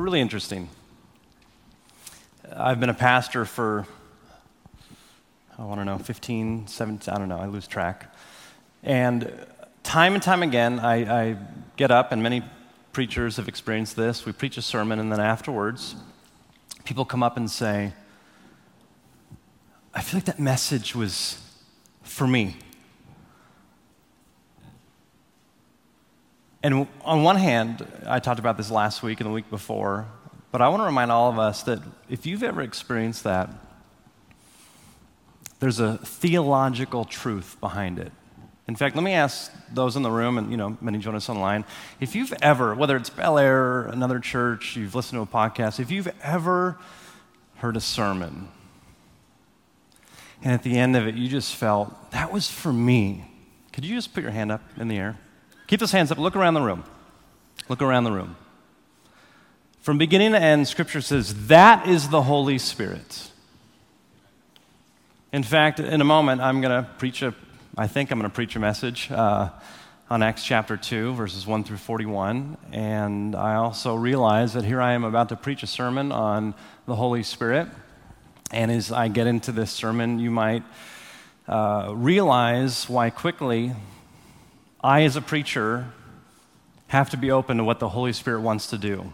really interesting. I've been a pastor for, oh, I want to know, 15, 17, I don't know, I lose track. And time and time again, I, I get up, and many preachers have experienced this. We preach a sermon, and then afterwards, people come up and say, I feel like that message was for me. And on one hand, I talked about this last week and the week before, but I want to remind all of us that if you've ever experienced that, there's a theological truth behind it. In fact, let me ask those in the room and you know many join us online. If you've ever, whether it's Bel Air, another church, you've listened to a podcast, if you've ever heard a sermon, and at the end of it you just felt that was for me, could you just put your hand up in the air? Keep those hands up. Look around the room. Look around the room. From beginning to end, Scripture says that is the Holy Spirit. In fact, in a moment, I'm going to preach a, I think I'm going to preach a message uh, on Acts chapter 2, verses 1 through 41. And I also realize that here I am about to preach a sermon on the Holy Spirit. And as I get into this sermon, you might uh, realize why quickly I, as a preacher, have to be open to what the Holy Spirit wants to do.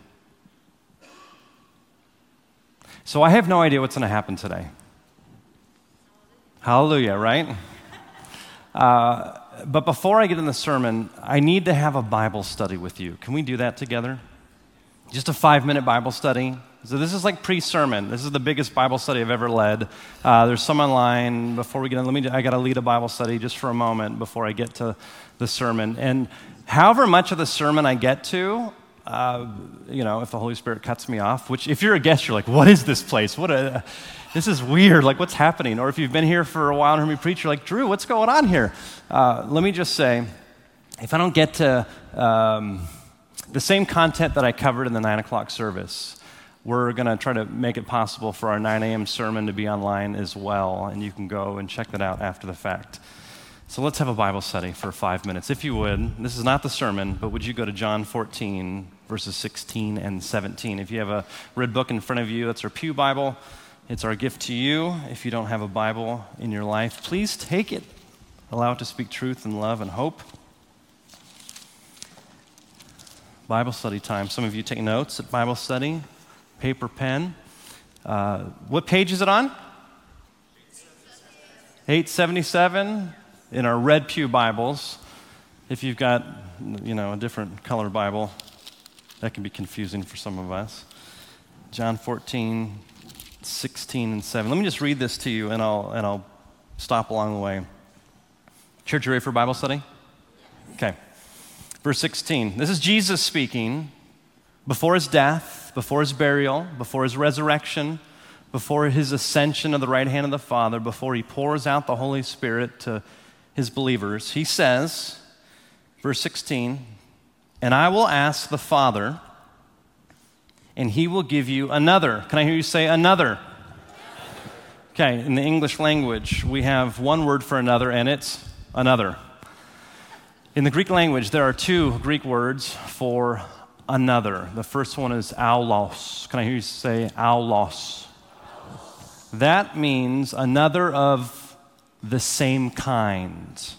So I have no idea what's going to happen today. Hallelujah, right? Uh, but before I get in the sermon, I need to have a Bible study with you. Can we do that together? Just a five minute Bible study. So, this is like pre sermon. This is the biggest Bible study I've ever led. Uh, there's some online. Before we get in, let me, I got to lead a Bible study just for a moment before I get to the sermon. And however much of the sermon I get to, uh, you know, if the Holy Spirit cuts me off, which if you're a guest, you're like, what is this place? What a, this is weird. Like, what's happening? Or if you've been here for a while and heard me preach, you're like, Drew, what's going on here? Uh, let me just say, if I don't get to um, the same content that I covered in the 9 o'clock service, we're going to try to make it possible for our 9 a.m. sermon to be online as well, and you can go and check that out after the fact. So let's have a Bible study for five minutes. If you would, this is not the sermon, but would you go to John 14, verses 16 and 17? If you have a red book in front of you, that's our Pew Bible. It's our gift to you. If you don't have a Bible in your life, please take it. Allow it to speak truth and love and hope. Bible study time. Some of you take notes at Bible study, paper, pen. Uh, what page is it on? 877 in our red pew Bibles, if you've got, you know, a different color Bible, that can be confusing for some of us. John 14, 16, and 7. Let me just read this to you, and I'll, and I'll stop along the way. Church, you ready for Bible study? Okay. Verse 16. This is Jesus speaking before his death, before his burial, before his resurrection, before his ascension of the right hand of the Father, before he pours out the Holy Spirit to his believers, he says, verse 16, and I will ask the Father, and he will give you another. Can I hear you say another? Okay, in the English language, we have one word for another, and it's another. In the Greek language, there are two Greek words for another. The first one is allos. Can I hear you say allos? That means another of the same kind.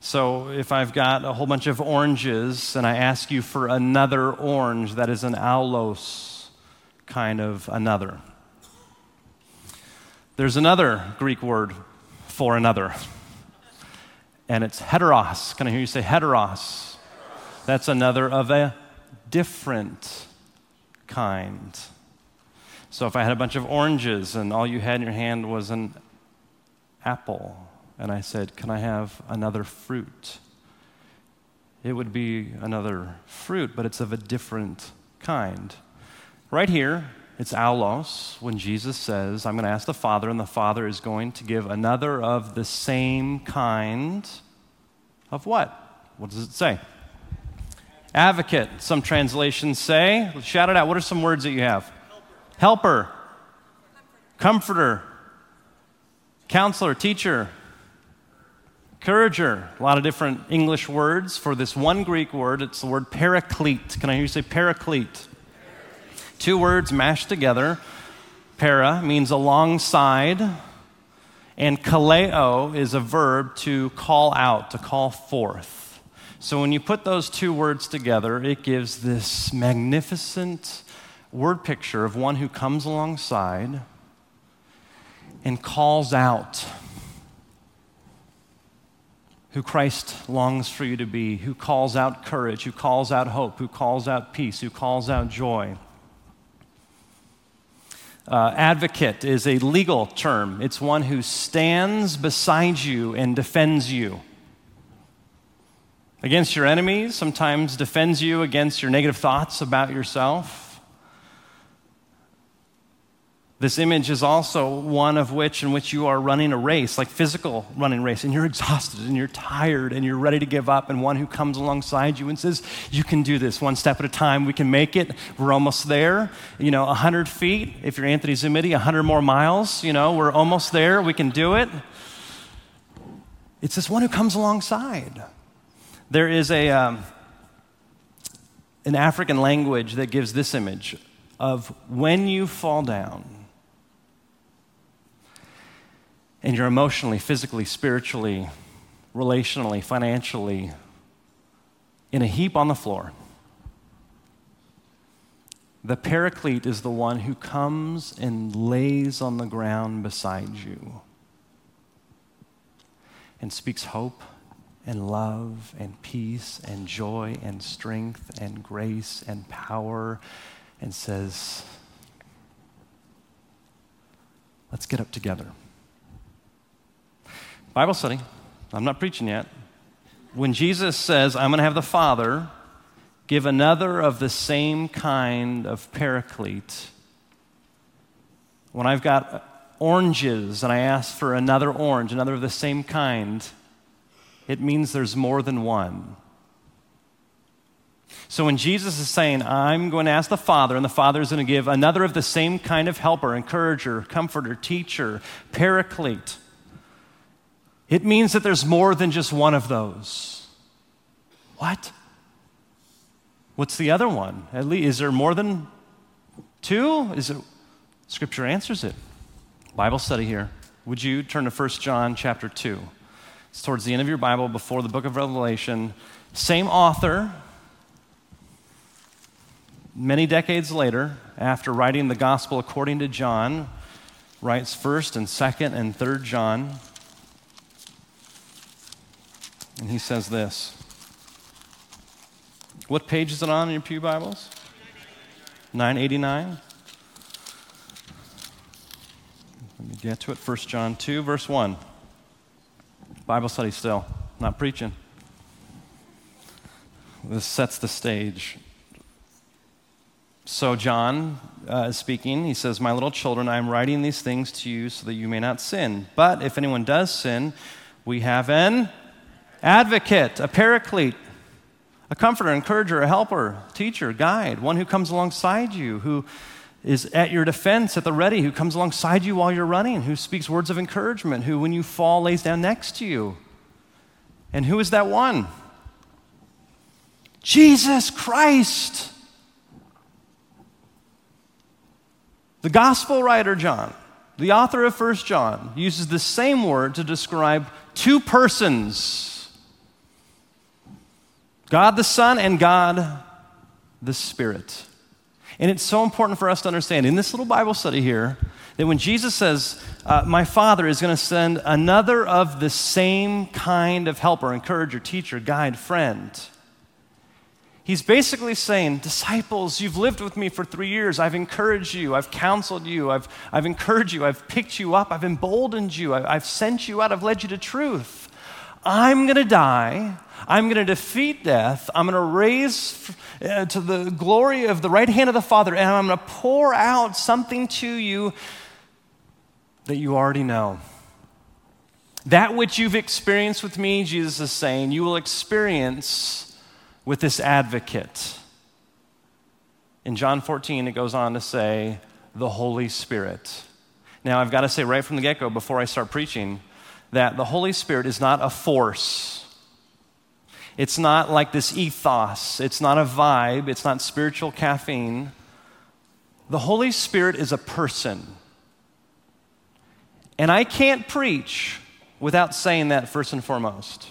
So if I've got a whole bunch of oranges and I ask you for another orange, that is an allos kind of another. There's another Greek word for another, and it's heteros. Can I hear you say heteros? That's another of a different kind. So if I had a bunch of oranges and all you had in your hand was an apple and I said, Can I have another fruit? It would be another fruit, but it's of a different kind. Right here, it's allos when Jesus says, I'm going to ask the Father, and the Father is going to give another of the same kind of what? What does it say? Advocate. Some translations say, shout it out. What are some words that you have? Helper. Helper. Comforter. Counselor, teacher, Encourager, a lot of different English words for this one Greek word. It's the word paraclete. Can I hear you say paraclete? Two words mashed together. Para means alongside, and kaleo is a verb to call out, to call forth. So when you put those two words together, it gives this magnificent word picture of one who comes alongside and calls out who Christ longs for you to be, who calls out courage, who calls out hope, who calls out peace, who calls out joy. Uh, advocate is a legal term, it's one who stands beside you and defends you. Against your enemies, sometimes defends you against your negative thoughts about yourself. This image is also one of which in which you are running a race, like physical running race, and you're exhausted and you're tired and you're ready to give up, and one who comes alongside you and says, You can do this one step at a time. We can make it. We're almost there. You know, 100 feet, if you're Anthony Zumidi, 100 more miles, you know, we're almost there. We can do it. It's this one who comes alongside. There is a, um, an African language that gives this image of when you fall down and you're emotionally, physically, spiritually, relationally, financially in a heap on the floor, the paraclete is the one who comes and lays on the ground beside you and speaks hope and love and peace and joy and strength and grace and power and says, Let's get up together. Bible study. I'm not preaching yet. When Jesus says, I'm going to have the Father give another of the same kind of paraclete, when I've got oranges and I ask for another orange, another of the same kind, it means there's more than one. So when Jesus is saying, I'm going to ask the Father, and the Father is going to give another of the same kind of helper, encourager, comforter, teacher, paraclete, it means that there's more than just one of those. What? What's the other one? At least, is there more than two? Is it? Scripture answers it. Bible study here. Would you turn to 1 John chapter 2? It's towards the end of your Bible before the book of Revelation. Same author, many decades later, after writing the gospel according to John, writes 1st and 2nd and 3rd John. And he says this. What page is it on in your Pew Bibles? 989. Let me get to it. 1 John 2, verse 1. Bible study still, not preaching. This sets the stage. So, John uh, is speaking. He says, My little children, I am writing these things to you so that you may not sin. But if anyone does sin, we have an advocate, a paraclete, a comforter, encourager, a helper, teacher, guide, one who comes alongside you, who is at your defense at the ready, who comes alongside you while you're running, who speaks words of encouragement, who, when you fall, lays down next to you. And who is that one? Jesus Christ. The gospel writer John, the author of 1 John, uses the same word to describe two persons God the Son and God the Spirit. And it's so important for us to understand in this little Bible study here that when Jesus says, uh, My Father is going to send another of the same kind of helper, encourager, teacher, guide, friend, he's basically saying, Disciples, you've lived with me for three years. I've encouraged you, I've counseled you, I've, I've encouraged you, I've picked you up, I've emboldened you, I, I've sent you out, I've led you to truth. I'm going to die. I'm going to defeat death. I'm going to raise uh, to the glory of the right hand of the Father, and I'm going to pour out something to you that you already know. That which you've experienced with me, Jesus is saying, you will experience with this advocate. In John 14, it goes on to say, the Holy Spirit. Now, I've got to say right from the get go, before I start preaching, that the Holy Spirit is not a force. It's not like this ethos. It's not a vibe. It's not spiritual caffeine. The Holy Spirit is a person. And I can't preach without saying that first and foremost.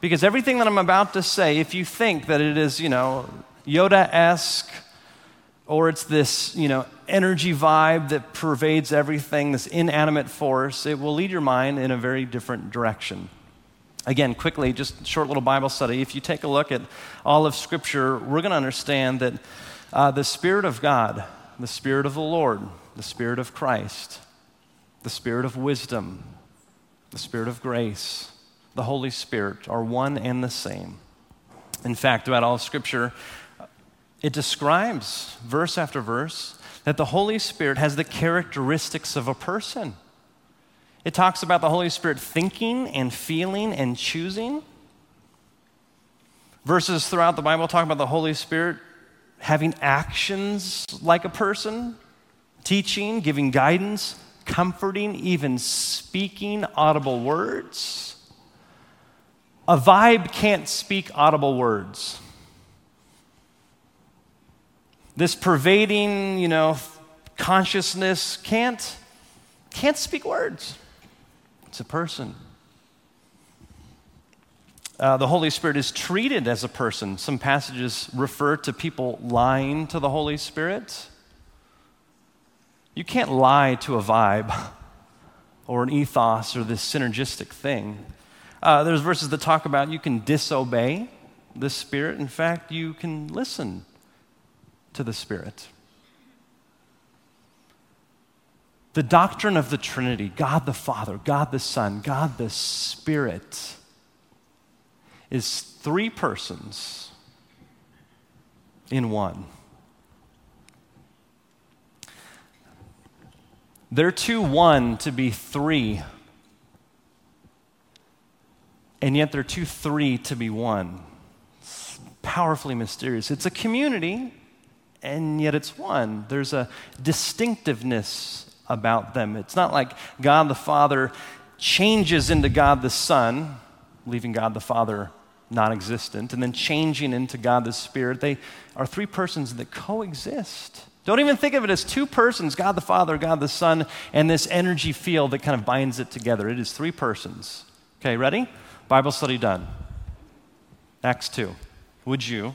Because everything that I'm about to say, if you think that it is, you know, Yoda esque, or it's this, you know, energy vibe that pervades everything, this inanimate force, it will lead your mind in a very different direction. Again, quickly, just short little Bible study. If you take a look at all of Scripture, we're going to understand that uh, the Spirit of God, the Spirit of the Lord, the Spirit of Christ, the Spirit of wisdom, the Spirit of grace, the Holy Spirit are one and the same. In fact, throughout all of Scripture, it describes, verse after verse, that the Holy Spirit has the characteristics of a person. It talks about the Holy Spirit thinking and feeling and choosing. Verses throughout the Bible talk about the Holy Spirit having actions like a person, teaching, giving guidance, comforting, even speaking audible words. A vibe can't speak audible words. This pervading, you know, consciousness can't can't speak words. It's a person. Uh, the Holy Spirit is treated as a person. Some passages refer to people lying to the Holy Spirit. You can't lie to a vibe or an ethos or this synergistic thing. Uh, there's verses that talk about you can disobey the Spirit. In fact, you can listen to the Spirit. The doctrine of the Trinity, God the Father, God the Son, God the Spirit, is three persons in one. They're too one to be three, and yet they're too three to be one. It's powerfully mysterious. It's a community, and yet it's one. There's a distinctiveness about them. It's not like God the Father changes into God the Son, leaving God the Father non existent, and then changing into God the Spirit. They are three persons that coexist. Don't even think of it as two persons God the Father, God the Son, and this energy field that kind of binds it together. It is three persons. Okay, ready? Bible study done. Acts 2. Would you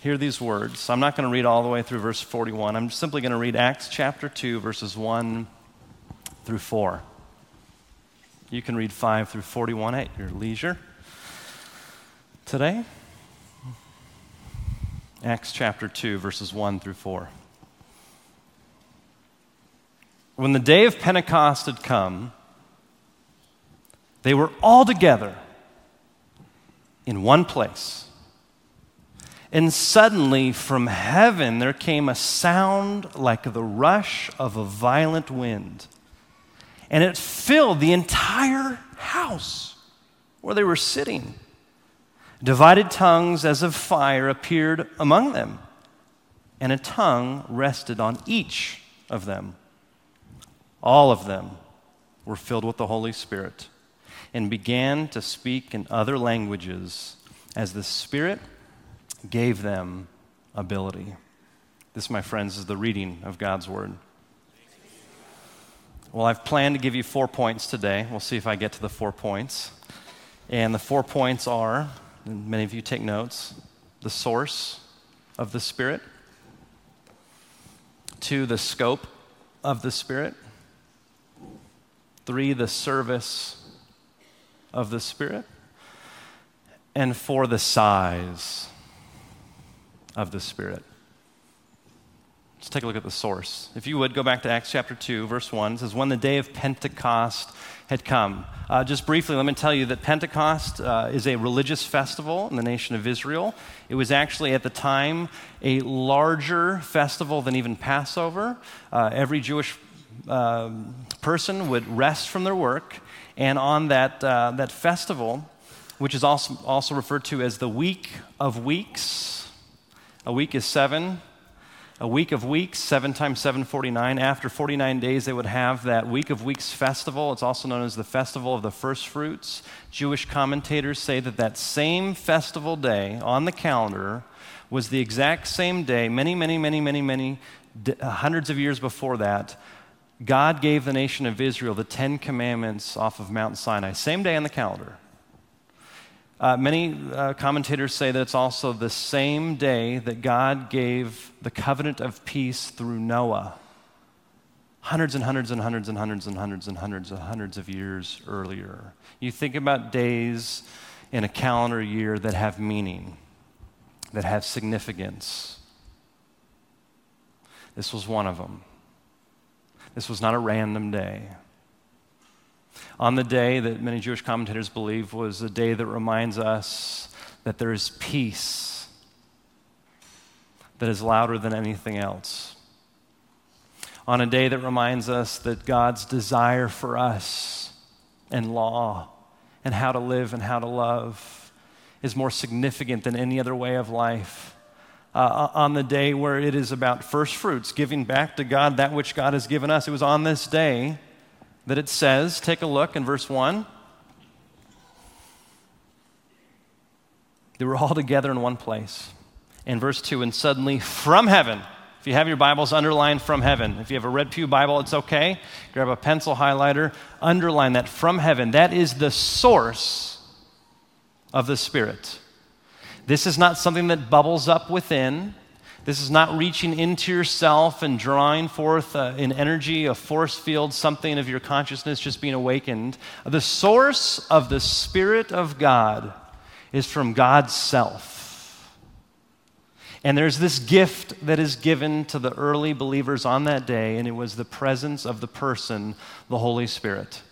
hear these words. I'm not going to read all the way through verse 41. I'm simply going to read Acts chapter 2, verses 1 through 4. You can read 5 through 41 at your leisure. Today, Acts chapter 2, verses 1 through 4. When the day of Pentecost had come, they were all together in one place. And suddenly from heaven there came a sound like the rush of a violent wind. And it filled the entire house where they were sitting. Divided tongues as of fire appeared among them, and a tongue rested on each of them. All of them were filled with the Holy Spirit and began to speak in other languages as the Spirit gave them ability. This, my friends, is the reading of God's Word. Well, I've planned to give you four points today. We'll see if I get to the four points. And the four points are, many of you take notes, the source of the Spirit, two, the scope of the Spirit, three, the service of the Spirit, and four, the size of the Spirit. Let's take a look at the source. If you would, go back to Acts chapter 2, verse 1. It says, When the day of Pentecost had come. Uh, just briefly, let me tell you that Pentecost uh, is a religious festival in the nation of Israel. It was actually, at the time, a larger festival than even Passover. Uh, every Jewish um, person would rest from their work, and on that, uh, that festival, which is also, also referred to as the Week of Weeks, a week is seven a week of weeks, seven times 749. After 49 days, they would have that week of weeks festival. It's also known as the festival of the first fruits. Jewish commentators say that that same festival day on the calendar was the exact same day, many, many, many, many, many uh, hundreds of years before that. God gave the nation of Israel the Ten Commandments off of Mount Sinai, same day on the calendar. Uh, many uh, commentators say that it's also the same day that God gave the covenant of peace through Noah, hundreds and hundreds and hundreds and hundreds and hundreds and hundreds and hundreds of years earlier. You think about days in a calendar year that have meaning, that have significance. This was one of them. This was not a random day on the day that many Jewish commentators believe was a day that reminds us that there is peace that is louder than anything else. On a day that reminds us that God's desire for us and law and how to live and how to love is more significant than any other way of life. Uh, on the day where it is about first fruits, giving back to God that which God has given us. It was on this day that it says, take a look in verse 1. They were all together in one place. In verse 2, and suddenly from heaven, if you have your Bibles, underline from heaven. If you have a Red Pew Bible, it's okay. Grab a pencil highlighter, underline that from heaven. That is the source of the Spirit. This is not something that bubbles up within. This is not reaching into yourself and drawing forth uh, an energy, a force field, something of your consciousness just being awakened. The source of the Spirit of God is from God's self. And there's this gift that is given to the early believers on that day, and it was the presence of the person, the Holy Spirit.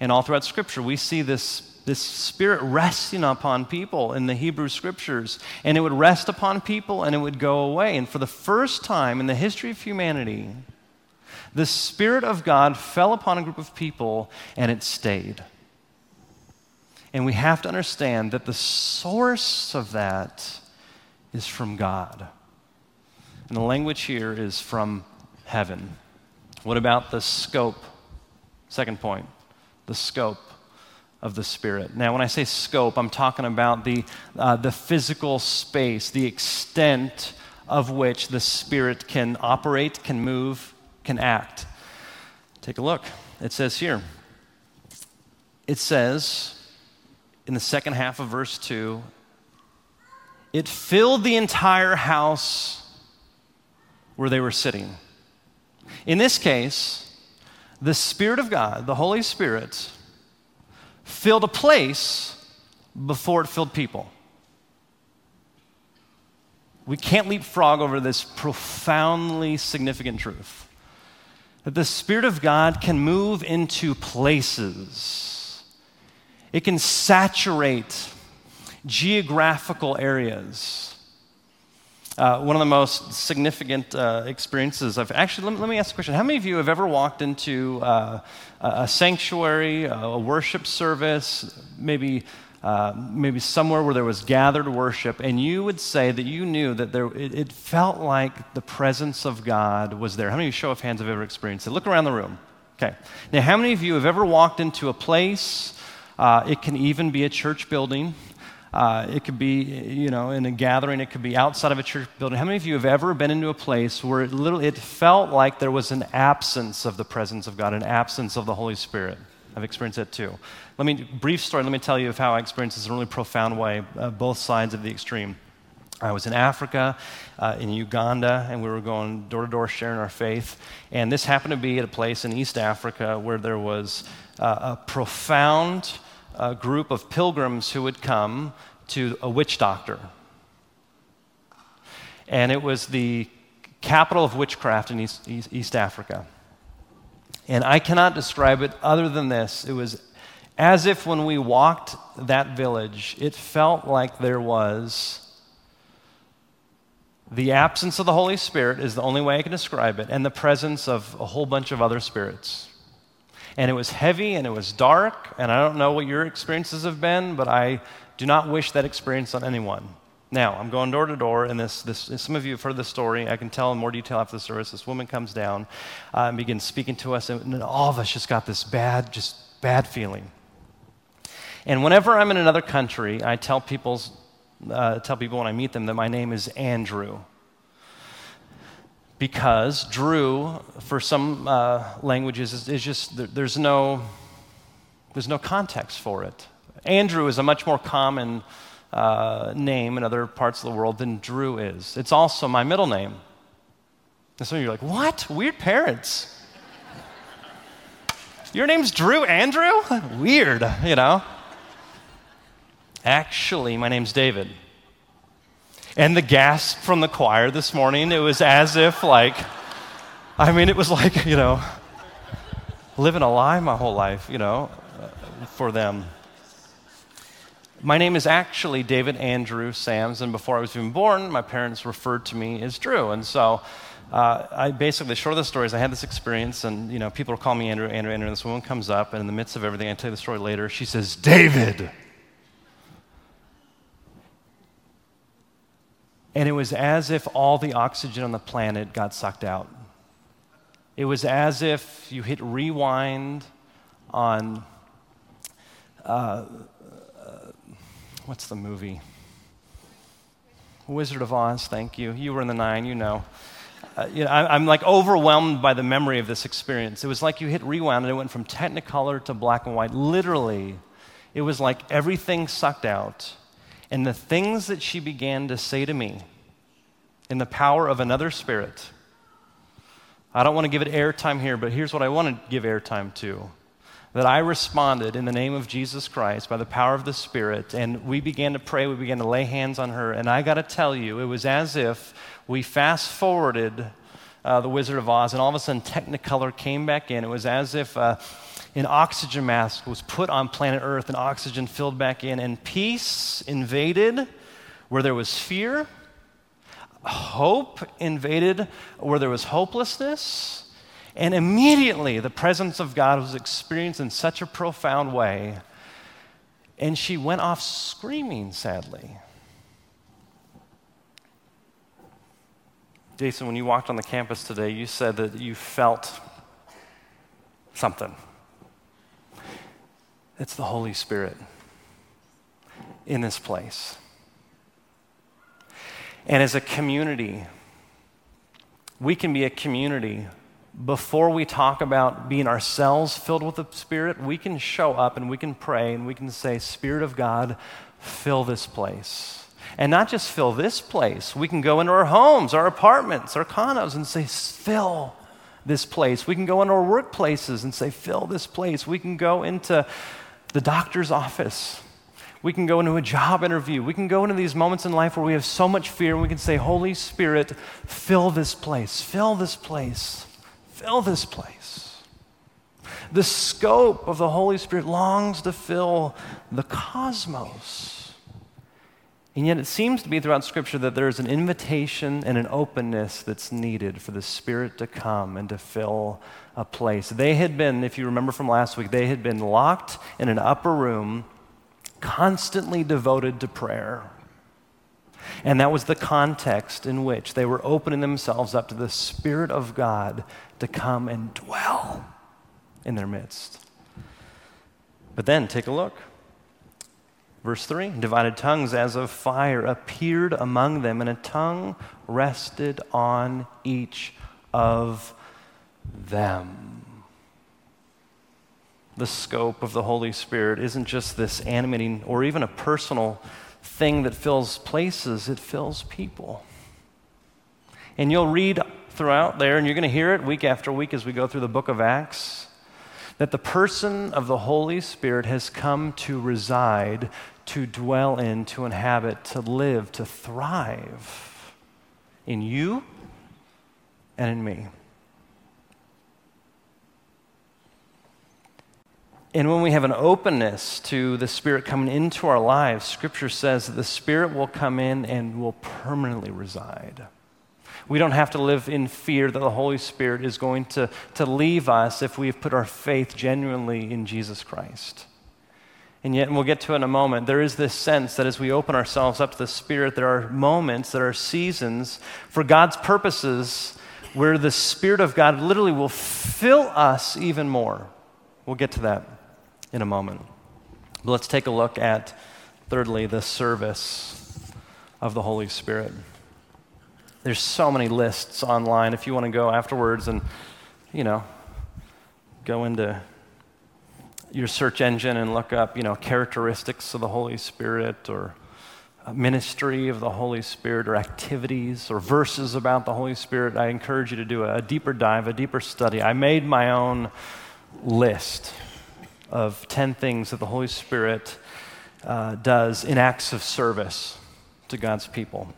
And all throughout Scripture, we see this this spirit resting upon people in the Hebrew scriptures. And it would rest upon people and it would go away. And for the first time in the history of humanity, the Spirit of God fell upon a group of people and it stayed. And we have to understand that the source of that is from God. And the language here is from heaven. What about the scope? Second point the scope of the Spirit. Now, when I say scope, I'm talking about the, uh, the physical space, the extent of which the Spirit can operate, can move, can act. Take a look. It says here, it says in the second half of verse 2, it filled the entire house where they were sitting. In this case, the Spirit of God, the Holy Spirit, filled a place before it filled people. We can't leapfrog over this profoundly significant truth that the Spirit of God can move into places, it can saturate geographical areas. Uh, one of the most significant uh, experiences I've actually, let me, let me, ask a question. How many of you have ever walked into uh, a sanctuary, a worship service, maybe, uh, maybe somewhere where there was gathered worship, and you would say that you knew that there, it, it felt like the presence of God was there? How many of you, show of hands, have ever experienced it? Look around the room. Okay. Now, how many of you have ever walked into a place? Uh, it can even be a church building. Uh, it could be, you know, in a gathering. It could be outside of a church building. How many of you have ever been into a place where it, literally, it felt like there was an absence of the presence of God, an absence of the Holy Spirit? I've experienced that too. Let me, brief story, let me tell you of how I experienced this in a really profound way, uh, both sides of the extreme. I was in Africa, uh, in Uganda, and we were going door to door sharing our faith. And this happened to be at a place in East Africa where there was uh, a profound a group of pilgrims who would come to a witch doctor. And it was the capital of witchcraft in East, East, East Africa. And I cannot describe it other than this. It was as if when we walked that village, it felt like there was the absence of the Holy Spirit, is the only way I can describe it, and the presence of a whole bunch of other spirits and it was heavy and it was dark. And I don't know what your experiences have been, but I do not wish that experience on anyone. Now, I'm going door to door, and this, this, some of you have heard the story. I can tell in more detail after the service. This woman comes down uh, and begins speaking to us, and, all of us just got this bad, just bad feeling. And whenever I'm in another country, I tell, people's, uh, tell people when I meet them that my name is Andrew. Because Drew, for some uh, languages, is, is just, there's no, there's no context for it. Andrew is a much more common uh, name in other parts of the world than Drew is. It's also my middle name. And of you are like, what? Weird parents. Your name's Drew Andrew? Weird, you know? Actually, my name's David. And the gasp from the choir this morning, it was as if, like, I mean, it was like, you know, living a lie my whole life, you know, for them. My name is actually David Andrew Sams, and before I was even born, my parents referred to me as Drew. And so uh, I basically, the short of the story is I had this experience, and you know, people calling me Andrew, Andrew, Andrew, and this woman comes up, and in the midst of everything, I tell you the story later, she says, David. And it was as if all the oxygen on the planet got sucked out. It was as if you hit rewind on uh, what's the movie? Wizard of Oz, thank you. You were in the nine, you know. Uh, you know I, am like overwhelmed by the memory of this experience. It was like you hit rewind and it went from technicolor to black and white. Literally, it was like everything sucked out. And the things that she began to say to me in the power of another spirit, I don't want to give it airtime here, but here's what I want to give airtime to that I responded in the name of Jesus Christ by the power of the Spirit, and we began to pray, we began to lay hands on her, and I got to tell you, it was as if we fast forwarded uh, the Wizard of Oz, and all of a sudden Technicolor came back in. It was as if uh, an oxygen mask was put on planet Earth, and oxygen filled back in, and peace invaded where there was fear, hope invaded where there was hopelessness and immediately the presence of God was experienced in such a profound way. And she went off screaming, sadly. Jason, when you walked on the campus today, you said that you felt something. It's the Holy Spirit in this place. And as a community, we can be a community before we talk about being ourselves filled with the Spirit, we can show up and we can pray and we can say, Spirit of God, fill this place. And not just fill this place, we can go into our homes, our apartments, our condos and say, fill this place. We can go into our workplaces and say, fill this place. We can go into the doctor's office. We can go into a job interview. We can go into these moments in life where we have so much fear and we can say, Holy Spirit, fill this place, fill this place fill this place. The scope of the Holy Spirit longs to fill the cosmos. And yet, it seems to be throughout Scripture that there's an invitation and an openness that's needed for the Spirit to come and to fill a place. They had been, if you remember from last week, they had been locked in an upper room, constantly devoted to prayer. And that was the context in which they were opening themselves up to the Spirit of God to come and dwell in their midst. But then take a look. Verse 3 Divided tongues as of fire appeared among them, and a tongue rested on each of them. The scope of the Holy Spirit isn't just this animating or even a personal thing that fills places, it fills people. And you'll read throughout there, and you're going to hear it week after week as we go through the book of Acts, that the person of the Holy Spirit has come to reside, to dwell in, to inhabit, to live, to thrive in you and in me. And when we have an openness to the Spirit coming into our lives, Scripture says that the Spirit will come in and will permanently reside. We don't have to live in fear that the Holy Spirit is going to, to leave us if we have put our faith genuinely in Jesus Christ. And yet, and we'll get to it in a moment, there is this sense that as we open ourselves up to the Spirit, there are moments, there are seasons for God's purposes where the Spirit of God literally will fill us even more. We'll get to that in a moment. But let's take a look at, thirdly, the service of the Holy Spirit. There's so many lists online. If you want to go afterwards and, you know, go into your search engine and look up, you know, characteristics of the Holy Spirit or ministry of the Holy Spirit or activities or verses about the Holy Spirit, I encourage you to do a, deeper dive, a deeper study. I made my own list of 10 things that the Holy Spirit uh, does in acts of service to God's people.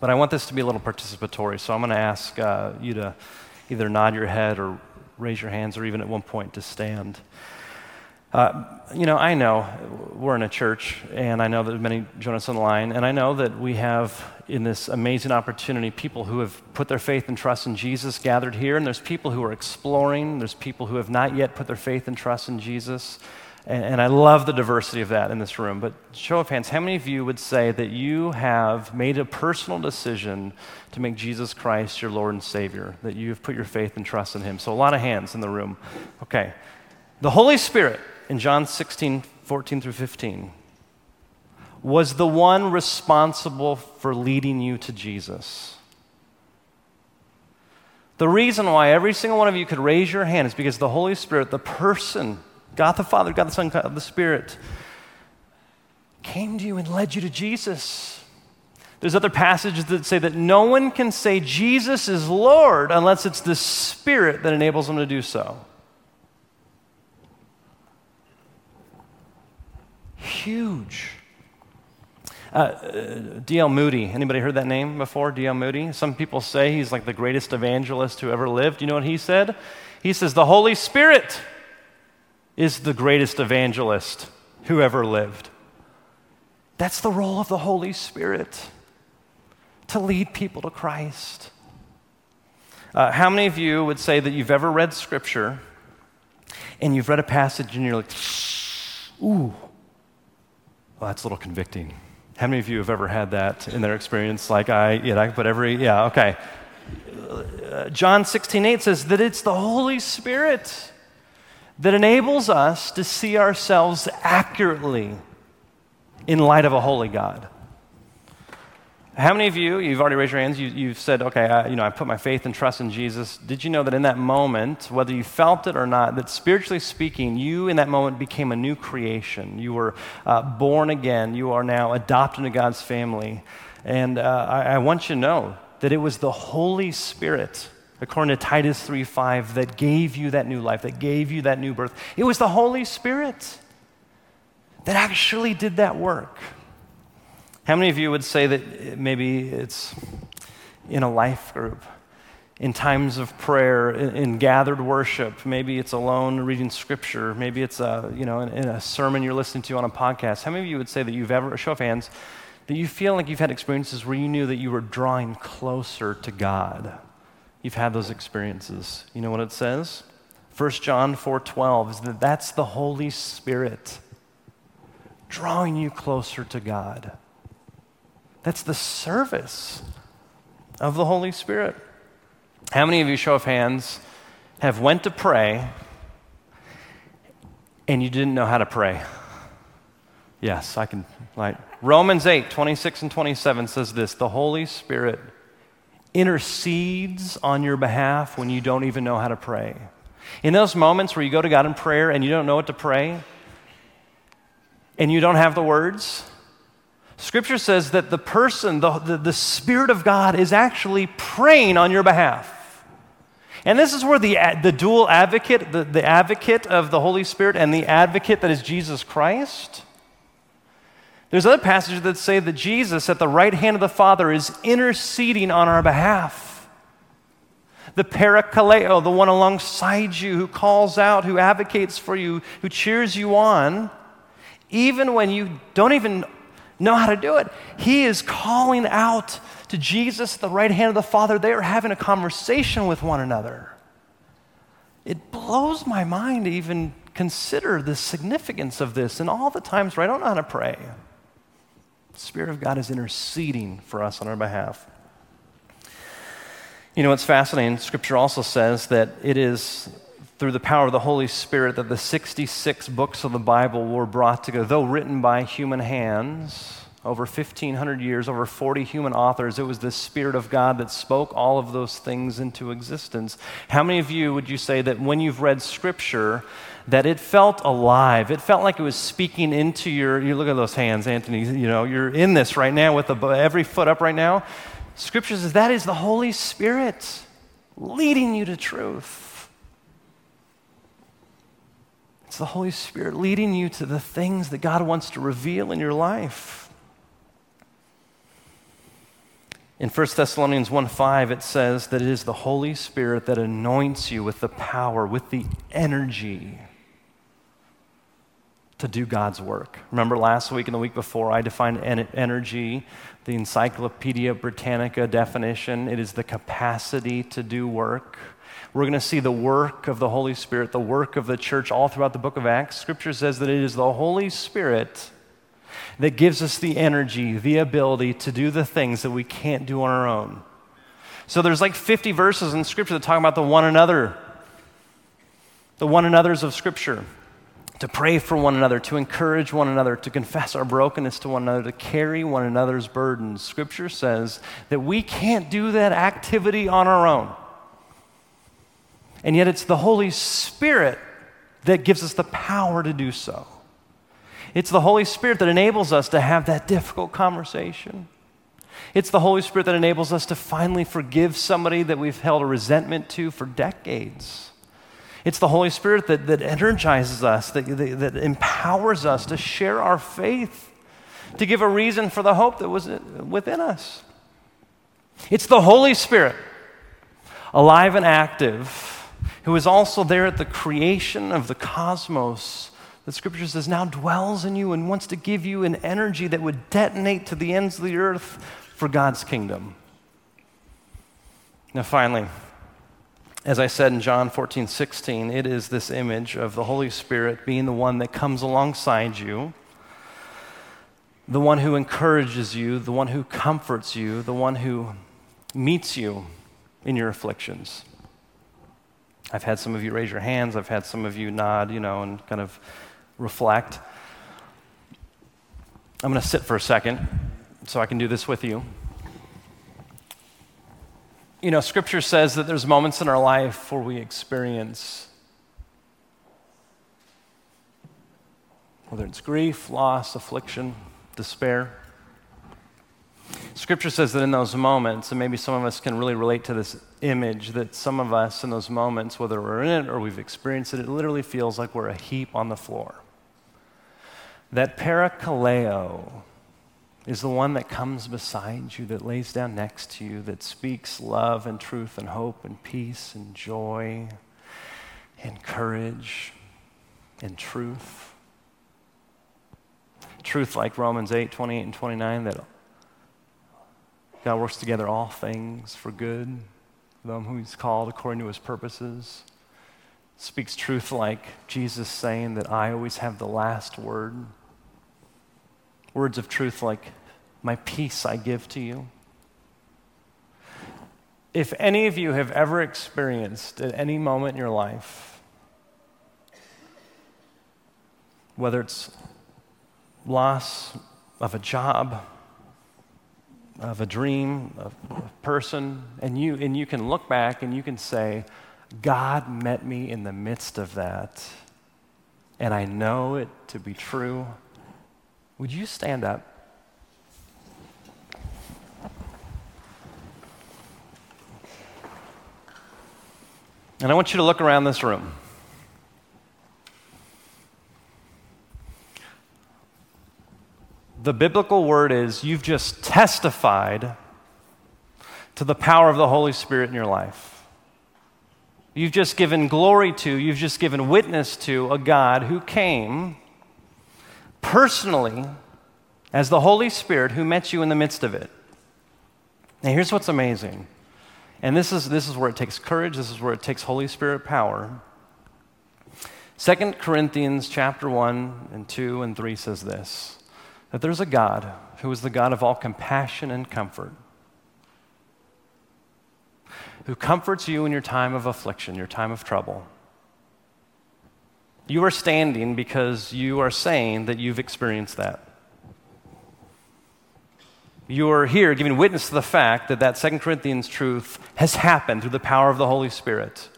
But I want this to be a little participatory, so I'm going to ask uh, you to either nod your head or raise your hands, or even at one point to stand. Uh, you know, I know we're in a church, and I know that many join us online, and I know that we have in this amazing opportunity people who have put their faith and trust in Jesus gathered here, and there's people who are exploring, there's people who have not yet put their faith and trust in Jesus. And, and I love the diversity of that in this room. But show of hands, how many of you would say that you have made a personal decision to make Jesus Christ your Lord and Savior, that you have put your faith and trust in Him? So a lot of hands in the room. Okay. The Holy Spirit in John 16, 14 through 15 was the one responsible for leading you to Jesus. The reason why every single one of you could raise your hand is because the Holy Spirit, the person, God the Father, God the Son, God the Spirit, came to you and led you to Jesus. There's other passages that say that no one can say Jesus is Lord unless it's the Spirit that enables them to do so. Huge. Uh, D.L. Moody, anybody heard that name before? D.L. Moody? Some people say he's like the greatest evangelist who ever lived. You know what he said? He says, The Holy Spirit is the greatest evangelist who ever lived. That's the role of the Holy Spirit to lead people to Christ. Uh, how many of you would say that you've ever read Scripture and you've read a passage and you're like, ooh, well, that's a little convicting? How many of you have ever had that in their experience? Like, I, yeah, I put every, yeah, okay. Uh, John 16, 8 says that it's the Holy Spirit that enables us to see ourselves accurately in light of a holy God. How many of you, you've already raised your hands, you, have said, okay, I, you know, I put my faith and trust in Jesus. Did you know that in that moment, whether you felt it or not, that spiritually speaking, you in that moment became a new creation? You were uh, born again. You are now adopted into God's family. And uh, I, I want you to know that it was the Holy Spirit according to Titus 3 5, that gave you that new life, that gave you that new birth. It was the Holy Spirit that actually did that work. How many of you would say that maybe it's in a life group, in times of prayer, in, in gathered worship? Maybe it's alone reading scripture. Maybe it's a, you know, in, in a sermon you're listening to on a podcast. How many of you would say that you've ever, show of hands, that you feel like you've had experiences where you knew that you were drawing closer to God? you've had those experiences. You know what it says? 1 John 4:12 is that that's the Holy Spirit drawing you closer to God. That's the service of the Holy Spirit. How many of you show of hands have went to pray and you didn't know how to pray? Yes, I can like Romans 8, 26 and 27 says this, the Holy Spirit intercedes on your behalf when you don't even know how to pray. In those moments where you go to God in prayer and you don't know what to pray, and you don't have the words, Scripture says that the person, the, the, the, Spirit of God, is actually praying on your behalf. And this is where the, the dual advocate, the, the advocate of the Holy Spirit and the advocate that is Jesus Christ, there's other passages that say that Jesus, at the right hand of the Father, is interceding on our behalf. The parakaleo, the one alongside you who calls out, who advocates for you, who cheers you on, even when you don't even know how to do it, he is calling out to Jesus at the right hand of the Father. They are having a conversation with one another. It blows my mind to even consider the significance of this and all the times where I don't know how to pray. The Spirit of God is interceding for us on our behalf. You know, what's fascinating, Scripture also says that it is through the power of the Holy Spirit that the 66 books of the Bible were brought together, though written by human hands over 1,500 years, over 40 human authors. It was the Spirit of God that spoke all of those things into existence. How many of you would you say that when you've read Scripture, that it felt alive? It felt like it was speaking into your. You look at those hands, Anthony. You know, you're in this right now with every foot up right now. Scripture says that is the Holy Spirit leading you to truth. It's the Holy Spirit leading you to the things that God wants to reveal in your life. In 1 Thessalonians 1 5, it says that it is the Holy Spirit that anoints you with the power, with the energy to do God's work. Remember last week and the week before, I defined en- energy, the Encyclopedia Britannica definition. It is the capacity to do work. We're going to see the work of the Holy Spirit, the work of the church all throughout the book of Acts. Scripture says that it is the Holy Spirit that gives us the energy, the ability to do the things that we can't do on our own. So there's like 50 verses in Scripture that talk about the one another, the one another's of Scripture. To pray for one another, to encourage one another, to confess our brokenness to one another, to carry one another's burdens. Scripture says that we can't do that activity on our own. And yet, it's the Holy Spirit that gives us the power to do so. It's the Holy Spirit that enables us to have that difficult conversation. It's the Holy Spirit that enables us to finally forgive somebody that we've held a resentment to for decades. It's the Holy Spirit that, that energizes us, that, that, that empowers us to share our faith, to give a reason for the hope that was within us. It's the Holy Spirit, alive and active, who is also there at the creation of the cosmos the scripture says now dwells in you and wants to give you an energy that would detonate to the ends of the earth for God's kingdom. Now, finally, as I said in John 14, 16, it is this image of the Holy Spirit being the one that comes alongside you, the one who encourages you, the one who comforts you, the one who meets you in your afflictions. I've had some of you raise your hands, I've had some of you nod, you know, and kind of reflect. I'm going to sit for a second so I can do this with you. You know, Scripture says that there's moments in our life where we experience whether it's grief, loss, affliction, despair. Scripture says that in those moments, and maybe some of us can really relate to this image, that some of us in those moments, whether we're in it or we've experienced it, it literally feels like we're a heap on the floor that parakaleo is the one that comes beside you, that lays down next to you, that speaks love and truth and hope and peace and joy and courage and truth. Truth like Romans 8 28 and 29 that God works together all things for good, them who He's called according to His purposes. Speaks truth like Jesus saying that I always have the last word words of truth like, My peace I give to you. If any of you have ever experienced at any moment in your life, whether it's loss of a job, of a dream, of a person, and you, and you can look back and you can say, God met me in the midst of that, and I know it to be true. Would you stand up? And I want you to look around this room. The biblical word is you've just testified to the power of the Holy Spirit in your life. You've just given glory to, you've just given witness to a God who came personally as the Holy Spirit who met you in the midst of it. Now, here's what's amazing. And this is, this is where it takes courage, this is where it takes Holy Spirit power. 2 Corinthians chapter 1 and 2 and 3 says this that there's a God who is the God of all compassion and comfort, who comforts you in your time of affliction, your time of trouble. You are standing because you are saying that you've experienced that. You are here giving witness to the fact that that 2 Corinthians truth has happened through the power of the Holy Spirit.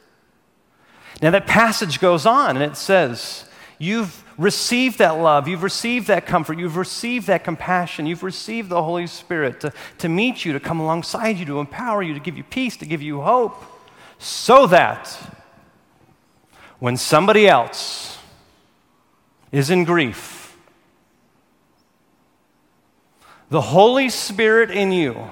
Now, that passage goes on and it says, You've received that love, you've received that comfort, you've received that compassion, you've received the Holy Spirit to, to meet you, to come alongside you, to empower you, to give you peace, to give you hope, so that when somebody else is in grief, the Holy Spirit in you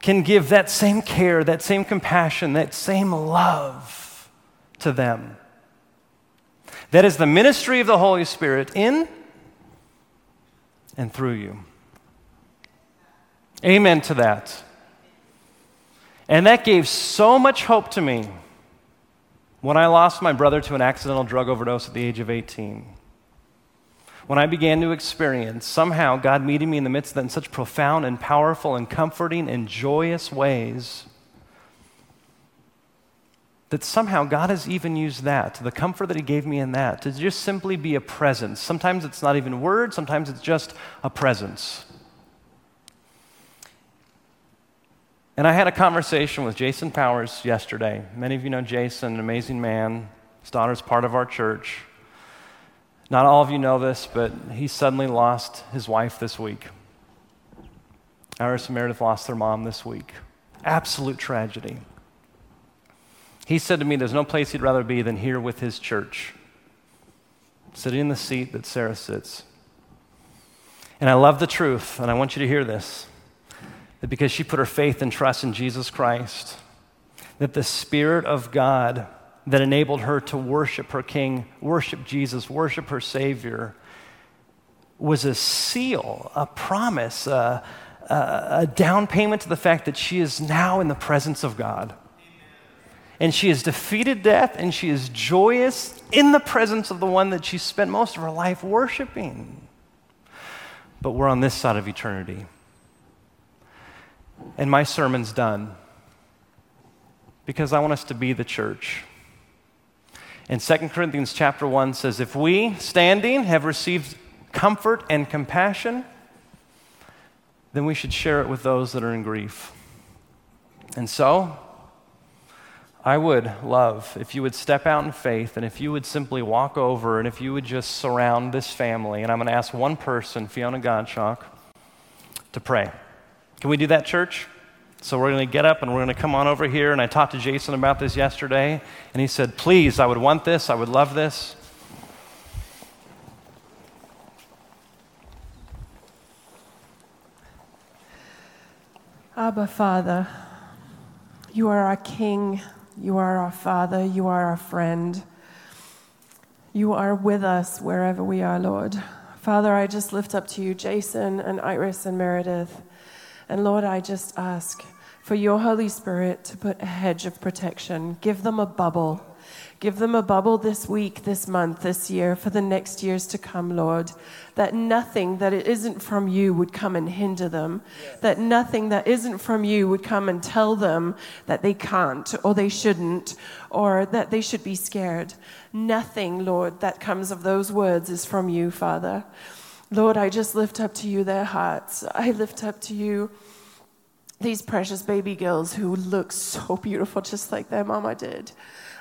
can give that same care, that same compassion, that same love to them. That is the ministry of the Holy Spirit in and through you. Amen to that. And that gave so much hope to me when I lost my brother to an accidental drug overdose at the age of 18 when I began to experience somehow God meeting me in the midst of that in such profound and powerful and comforting and joyous ways, that somehow God has even used that, the comfort that He gave me in that, to just simply be a presence. Sometimes it's not even words, sometimes it's just a presence. And I had a conversation with Jason Powers yesterday. Many of you know Jason, an amazing man. His daughter's part of our church. Not all of you know this, but he suddenly lost his wife this week. Iris and Meredith lost their mom this week. Absolute tragedy. He said to me, There's no place he'd rather be than here with his church, sitting in the seat that Sarah sits. And I love the truth, and I want you to hear this that because she put her faith and trust in Jesus Christ, that the Spirit of God that enabled her to worship her King, worship Jesus, worship her Savior, was a seal, a promise, a, a, a, down payment to the fact that she is now in the presence of God. And she has defeated death and she is joyous in the presence of the one that she spent most of her life worshiping. But we're on this side of eternity. And my sermon's done because I want us to be the church. And 2 Corinthians chapter 1 says, If we, standing, have received comfort and compassion, then we should share it with those that are in grief. And so, I would love if you would step out in faith and if you would simply walk over and if you would just surround this family. And I'm going to ask one person, Fiona Godshock, to pray. Can we do that, church? So we're going to get up and we're going to come on over here. And I talked to Jason about this yesterday, and he said, Please, I would want this, I would love this. Abba, Father, you are our King, you are our Father, you are our friend. You are with us wherever we are, Lord. Father, I just lift up to you Jason and Iris and Meredith. And Lord, I just ask for your Holy Spirit to put a hedge of protection. Give them a bubble. Give them a bubble this week, this month, this year, for the next years to come, Lord. That nothing that isn't from you would come and hinder them. Yes. That nothing that isn't from you would come and tell them that they can't or they shouldn't or that they should be scared. Nothing, Lord, that comes of those words is from you, Father. Lord, I just lift up to you their hearts. I lift up to you these precious baby girls who look so beautiful, just like their mama did.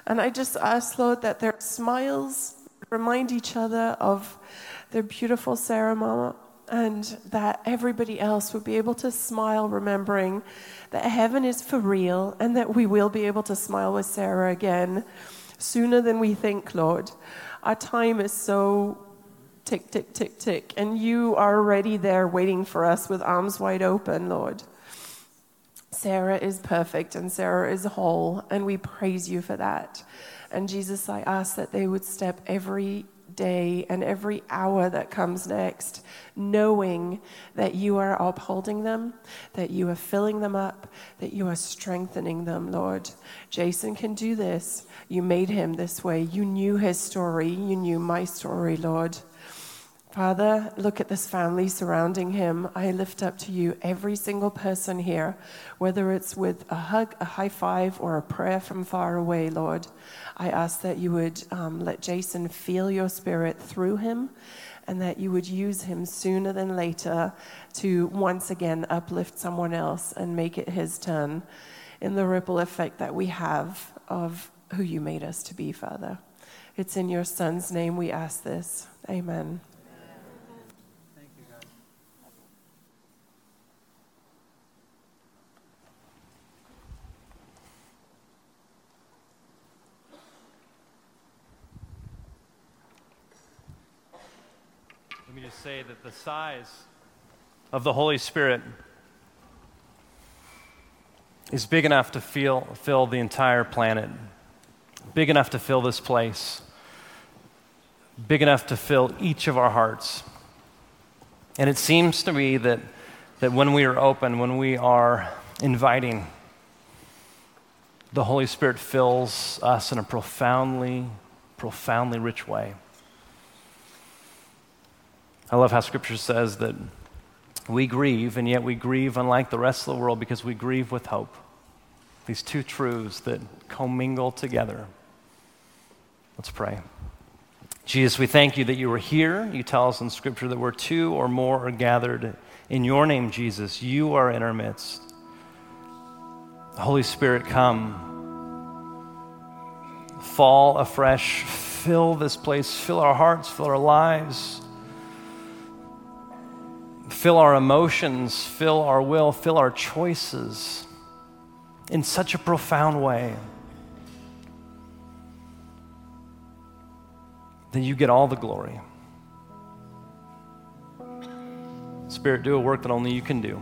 And I just ask, Lord, that their smiles remind each other of their beautiful Sarah mama, and that everybody else would be able to smile, remembering that heaven is for real and that we will be able to smile with Sarah again sooner than we think, Lord. Our time is so tick, tick, tick, tick. And you are already there waiting for us with arms wide open, Lord. Sarah is perfect and Sarah is whole, and we praise you for that. And Jesus, I ask that they would step every day and every hour that comes next, knowing that you are upholding them, that you are filling them up, that you are strengthening them, Lord. Jason can do this. You made him this way. You knew his story. You knew my story, Lord. Father, look at this family surrounding him. I lift up to you every single person here, whether it's with a hug, a high five, or a prayer from far away, Lord. I ask that you would um, let Jason feel your spirit through him and that you would use him sooner than later to once again uplift someone else and make it his turn in the ripple effect that we have of who you made us to be, Father. It's in your Son's name we ask this. Amen. Say that the size of the Holy Spirit is big enough to feel, fill the entire planet, big enough to fill this place, big enough to fill each of our hearts. And it seems to me that, that when we are open, when we are inviting, the Holy Spirit fills us in a profoundly, profoundly rich way. I love how Scripture says that we grieve, and yet we grieve unlike the rest of the world because we grieve with hope. These two truths that commingle together. Let's pray. Jesus, we thank you that you are here. You tell us in Scripture that where two or more are gathered in your name, Jesus, you are in our midst. Holy Spirit, come. Fall afresh. Fill this place. Fill our hearts. Fill our lives fill our emotions, fill our will, fill our choices in such a profound way that you get all the glory. Spirit, do a work that only you can do.